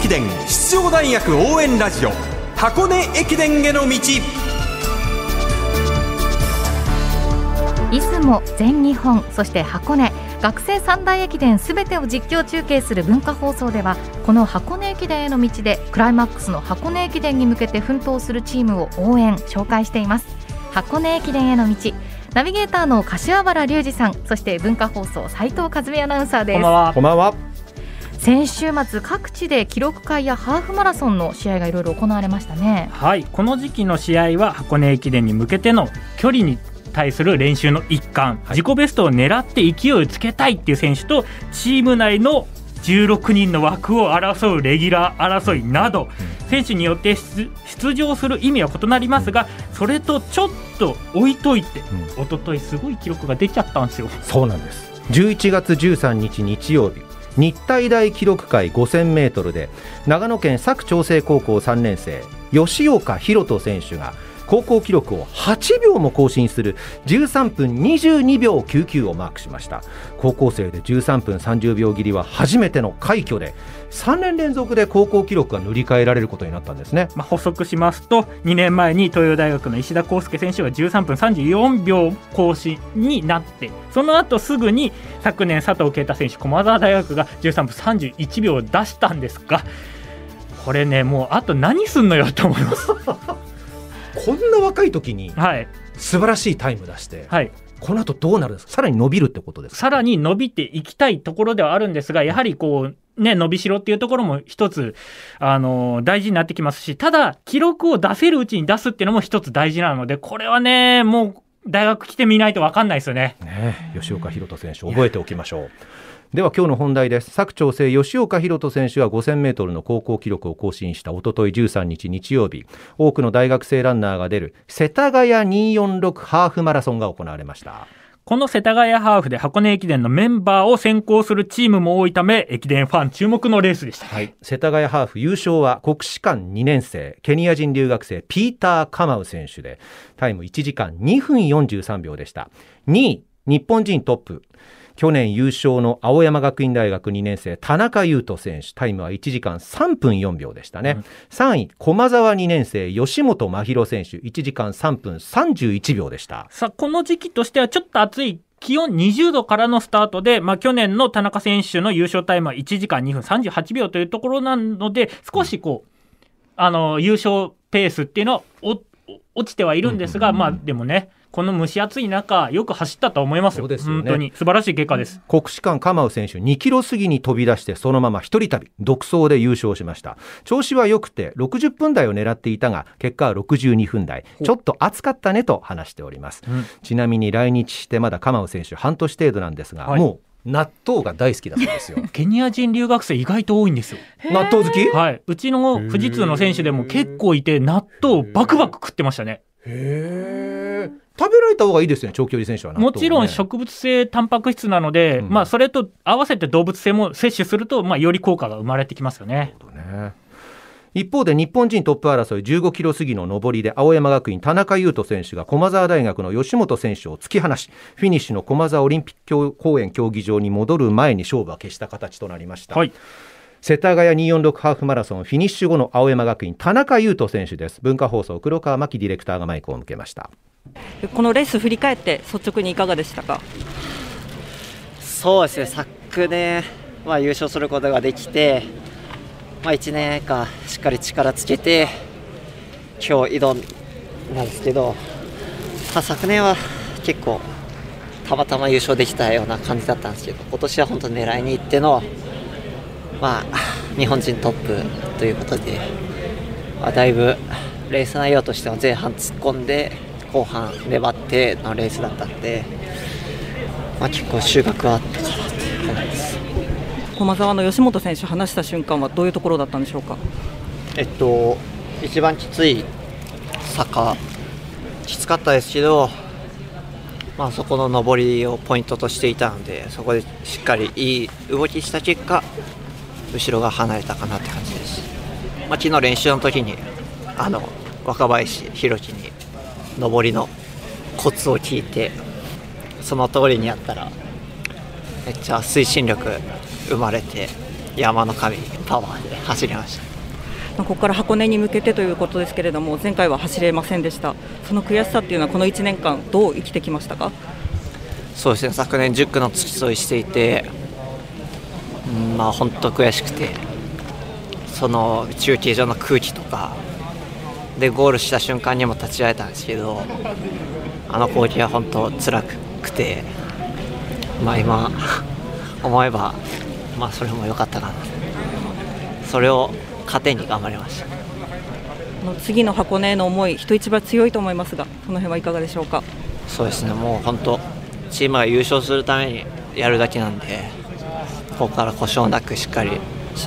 駅伝出場大学応援ラジオ箱根駅伝への道。出雲全日本そして箱根学生三大駅伝すべてを実況中継する文化放送ではこの箱根駅伝への道でクライマックスの箱根駅伝に向けて奮闘するチームを応援紹介しています。箱根駅伝への道ナビゲーターの柏原隆二さんそして文化放送斉藤和美アナウンサーです。こんばんは。先週末各地で記録会やハーフマラソンの試合がいろいろ行われましたねはい、この時期の試合は箱根駅伝に向けての距離に対する練習の一環、自己ベストを狙って勢いをつけたいっていう選手とチーム内の16人の枠を争うレギュラー争いなど、選手によって出出場する意味は異なりますが、それとちょっと置いといて、うん一昨日すごい記録が出ちゃったんですよ。そうなんです。11月13日日曜日。日体大記録会5000メートルで長野県佐久長聖高校3年生吉岡大人選手が高校記録を8秒も更新する13分22秒99をマークしました高校生で13分30秒切りは初めての快挙で3年連続で高校記録が塗り替えられることになったんですねまあ、補足しますと2年前に東洋大学の石田康介選手が13分34秒更新になってその後すぐに昨年佐藤圭太選手駒澤大学が13分31秒を出したんですがこれねもうあと何すんのよと思います。こんな若い時にはい、素晴らしいタイム出してはい、この後どうなるんですか？さらに伸びるってことですか？さらに伸びていきたいところではあるんですがやはりこうね伸びしろっていうところも一つあの大事になってきますしただ記録を出せるうちに出すっていうのも一つ大事なのでこれはねもう大学来てみないと分かんないですよね。ね、吉岡弘人選手覚えておきましょう。では今日の本題です。佐久長聖吉岡弘人選手は5000メートルの高校記録を更新した一昨日13日日曜日、多くの大学生ランナーが出る世田谷246ハーフマラソンが行われました。この世田谷ハーフで箱根駅伝のメンバーを選考するチームも多いため駅伝ファン注目のレースでした。はい、世田谷ハーフ優勝は国士舘2年生ケニア人留学生ピーター・カマウ選手でタイム1時間2分43秒でした2位日本人トップ。去年優勝の青山学院大学2年生田中優斗選手。タイムは1時間3分4秒でしたね、うん。3位駒澤2年生吉本真弘選手。1時間3分31秒でした。さあ、この時期としてはちょっと暑い気温20度からのスタートで、まあ、去年の田中選手の優勝タイムは1時間2分38秒というところなので、少しこう、あの、優勝ペースっていうのは落ちてはいるんですが、まあ、でもね、この蒸し暑い中、よく走ったと思いますよ。そうですよね。本当に。素晴らしい結果です。国士舘カマウ選手2キロ過ぎに飛び出してそのまま一人旅。独走で優勝しました。調子は良くて60分台を狙っていたが結果は62分台。ちょっと暑かったねと話しております。うん。ちなみに来日してまだカマウ選手半年程度なんですが、はい。もう納豆が大好きだそうですよ。ケニア人留学生意外と多いんですよ。納豆好き？へはい。うちの富士通の選手でも結構いて、納豆をバクバク食ってましたね。え食べられた方がいいですよね長距離選手はね。もちろん植物性タンパク質なので、うん。まあそれと合わせて動物性も摂取すると、まあより効果が生まれてきますよね。ね。一方で日本人トップ争い15キロ過ぎの上りで青山学院田中優斗選手が駒澤大学の吉本選手を突き放しフィニッシュの駒澤オリンピック公園競技場に戻る前に勝負は消した形となりました、はい。世田谷246ハーフマラソンフィニッシュ後の青山学院田中優斗選手です。文化放送黒川真希ディレクターがマイクを向けましたこのレース振り返って率直にいかがでしたか？そうですね。昨年、まあ、優勝することができて、まあ、1年間しっかり力つけて今日挑んだんですけど、まあ、昨年は結構たまたま優勝できたような感じだったんですけど今年は本当に狙いに行っての、まあ、日本人トップということで、まあ、だいぶレース内容としては前半突っ込んで後半粘ってのレースだったんで。まあ、結構収穫はあったかなと思います。駒澤の吉本選手話した瞬間はどういうところだったんでしょうか？えっと、一番きつい坂、きつかったですけど、まあ、そこの上りをポイントとしていたので、そこでしっかりいい動きした結果、後ろが離れたかなって感じです。まあ、昨日練習の時に、あの若林弘樹に上りのコツを聞いて、その通りにやったら、めっちゃ推進力生まれて、山の神パワーで走りました。まあここから箱根に向けてということですけれども前回は走れませんでした。その悔しさっていうのはこの1年間どう生きてきましたか？そうですね。昨年10区の付き添いしていて、うんまあ本当悔しくてその中継所の空気とかでゴールした瞬間にも立ち会えたんですけどあの光景は本当辛くてまあ今 思えばまあそれも良かったかな。それを糧に頑張りました。次の箱根への思い人一倍強いと思いますがその辺はいかがでしょうか？そうですね。もう本当チームが優勝するためにやるだけなんでここから故障なくしっかり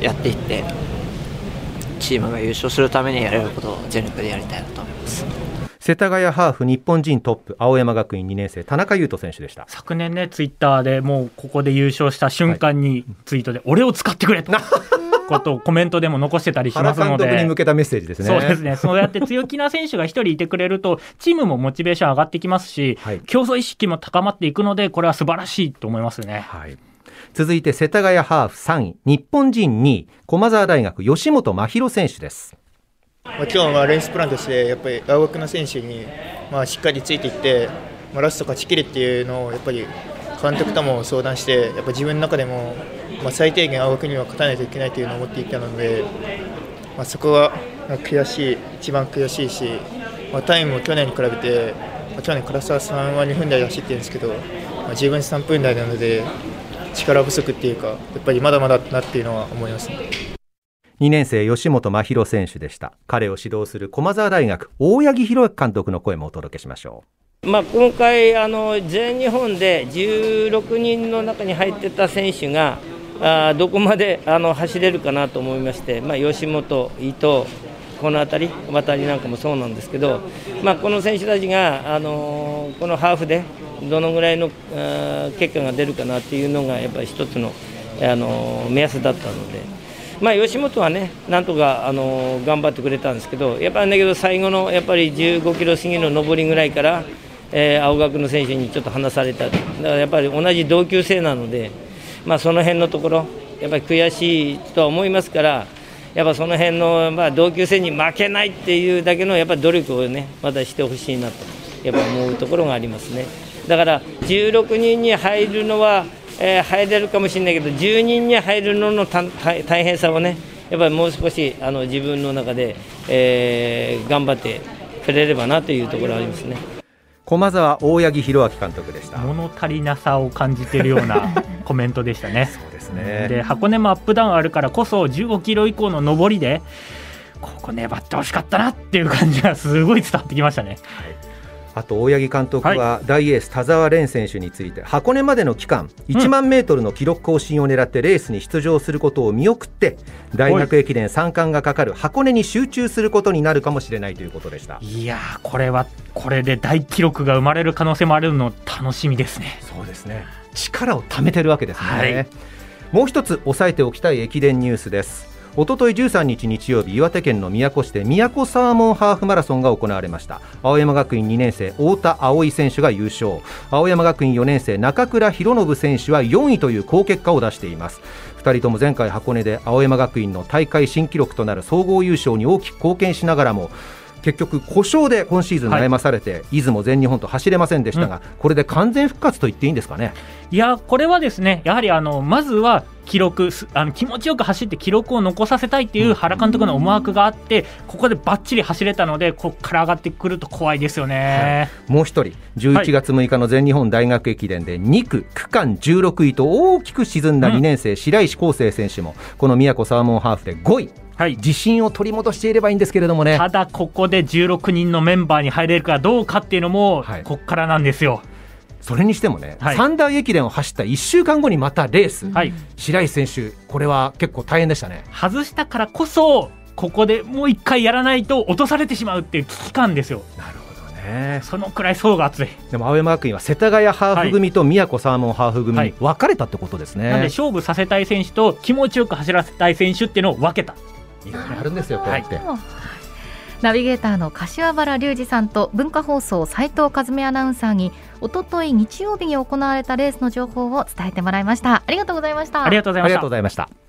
やっていってチームが優勝するためにやれることを全力でやりたいなと思います。世田谷ハーフ日本人トップ青山学院2年生田中優斗選手でした。昨年ねツイッターでもうここで優勝した瞬間にツイートで、俺を使ってくれと。ことをコメントでも残してたりし原ますので。監督に向けたメッセージですね。そうですね。そうやって強気な選手が一人いてくれると チームもモチベーション上がってきますし、はい。競争意識も高まっていくのでこれは素晴らしいと思いますね。はい続いて世田谷ハーフ3位。日本人2位。駒澤大学吉本真弘選手です。まあ、今日はレースプランとしてやっぱり青学の選手にまあしっかりついていって、まあ、ラスト勝ちきれっていうのをやっぱり監督とも相談してやっぱ自分の中でもまあ最低限青学には勝たないといけないというのを思っていたので、まあ、そこは悔しい一番悔しいし、まあ、タイムも去年に比べて、まあ、去年唐沢さんは2分台で走ってるんですけど、まあ、自分3分台なので力不足っていうかやっぱりまだまだだなっていうのは思いますね。2年生吉本真弘選手でした彼を指導する駒澤大学大八木弘明監督の声もお届けしましょまあ、今回あの、全日本で16人の中に入ってた選手があーどこまであの走れるかなと思いまして、まあ、吉本、伊藤、この辺り、渡りなんかもそうなんですけど、まあ、この選手たちが、あのこのハーフでどのぐらいの結果が出るかなっていうのがやっぱり一つの、あの目安だったので。まあ、吉本はね、なんとかあの頑張ってくれたんですけど、やっぱりだけど、最後のやっぱり15キロ過ぎの上りぐらいから、えー青学の選手にちょっと離された、だからやっぱり同じ同級生なので、まあ、その辺のところ、やっぱり悔しいとは思いますから、やっぱその辺のまあ同級生に負けないっていうだけのやっぱ努力をね、またしてほしいなと、やっぱ思うところがありますね。だから16人に入るのは、えー入れるかもしれないけど、10人に入るののた大大変さをね、やっぱりもう少しあの自分の中で、えー頑張ってくれればなというところがありますね。う駒澤大八木弘明監督でした物足りなさを感じているような コメントでしたね。そうですねで箱根もアップダウンあるからこそ15キロ以降の上りでここ粘ってほしかったなっていう感じがすごい伝わってきましたね。あと大八木監督は大エース田澤廉選手について箱根までの期間1万メートルの記録更新を狙ってレースに出場することを見送って大学駅伝3冠がかかる箱根に集中することになるかもしれないということでした。いやーこれはこれで大記録が生まれる可能性もあるの楽しみですね。そうですね。力を貯めてるわけですね、はい。もう一つ押さえておきたい駅伝ニュースですおととい13日日曜日岩手県の宮古市で宮古サーモンハーフマラソンが行われました。青山学院2年生太田葵選手が優勝。青山学院4年生中倉博信選手は4位という好結果を出しています。2人とも前回箱根で青山学院の大会新記録となる総合優勝に大きく貢献しながらも結局故障で今シーズン悩まされて、出雲全日本と走れませんでしたが、これで完全復活と言っていいんですかね？いやこれはですねやはりあのまずは記録すあの気持ちよく走って記録を残させたいっていう原監督の思惑があってここでばっちり走れたのでここから上がってくると怖いですよね。もう一人11月6日の全日本大学駅伝で2区区間16位と大きく沈んだ2年生、白石康生選手もこの宮古サーモンハーフで5位はい。自信を取り戻していればいいんですけれどもね。ただここで16人のメンバーに入れるかどうかっていうのも、はい。こっからなんですよ。それにしてもね、はい。三大駅伝を走った1週間後にまたレース、はい、白石選手これは結構大変でしたね。外したからこそここでもう一回やらないと落とされてしまうっていう危機感ですよ。なるほどね。そのくらい層が厚い。でも青山学院は世田谷ハーフ組と宮古サーモンハーフ組はい。に分かれたってことですね、なんで勝負させたい選手と気持ちよく走らせたい選手っていうのを分けた。いろいろあるんですよこうやって、ナビゲーターの柏原隆二さんと文化放送斉藤和美アナウンサーにおととい日曜日に行われたレースの情報を伝えてもらいました。ありがとうございました。ありがとうございました。ありがとうご。ざいました